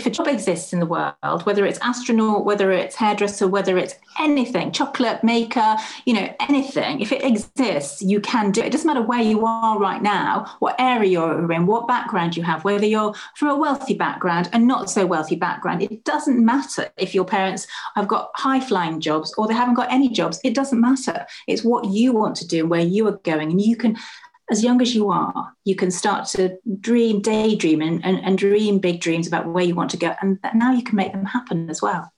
if a job exists in the world, whether it's astronaut, whether it's hairdresser, whether it's anything, chocolate maker, you know, anything, if it exists, you can do it. It doesn't matter where you are right now, what area you're in, what background you have, whether you're from a wealthy background and not so wealthy background. It doesn't matter if your parents have got high flying jobs or they haven't got any jobs. It doesn't matter. It's what you want to do and where you are going. And you can as young as you are, you can start to dream, daydream, and, and, and dream big dreams about where you want to go. And now you can make them happen as well.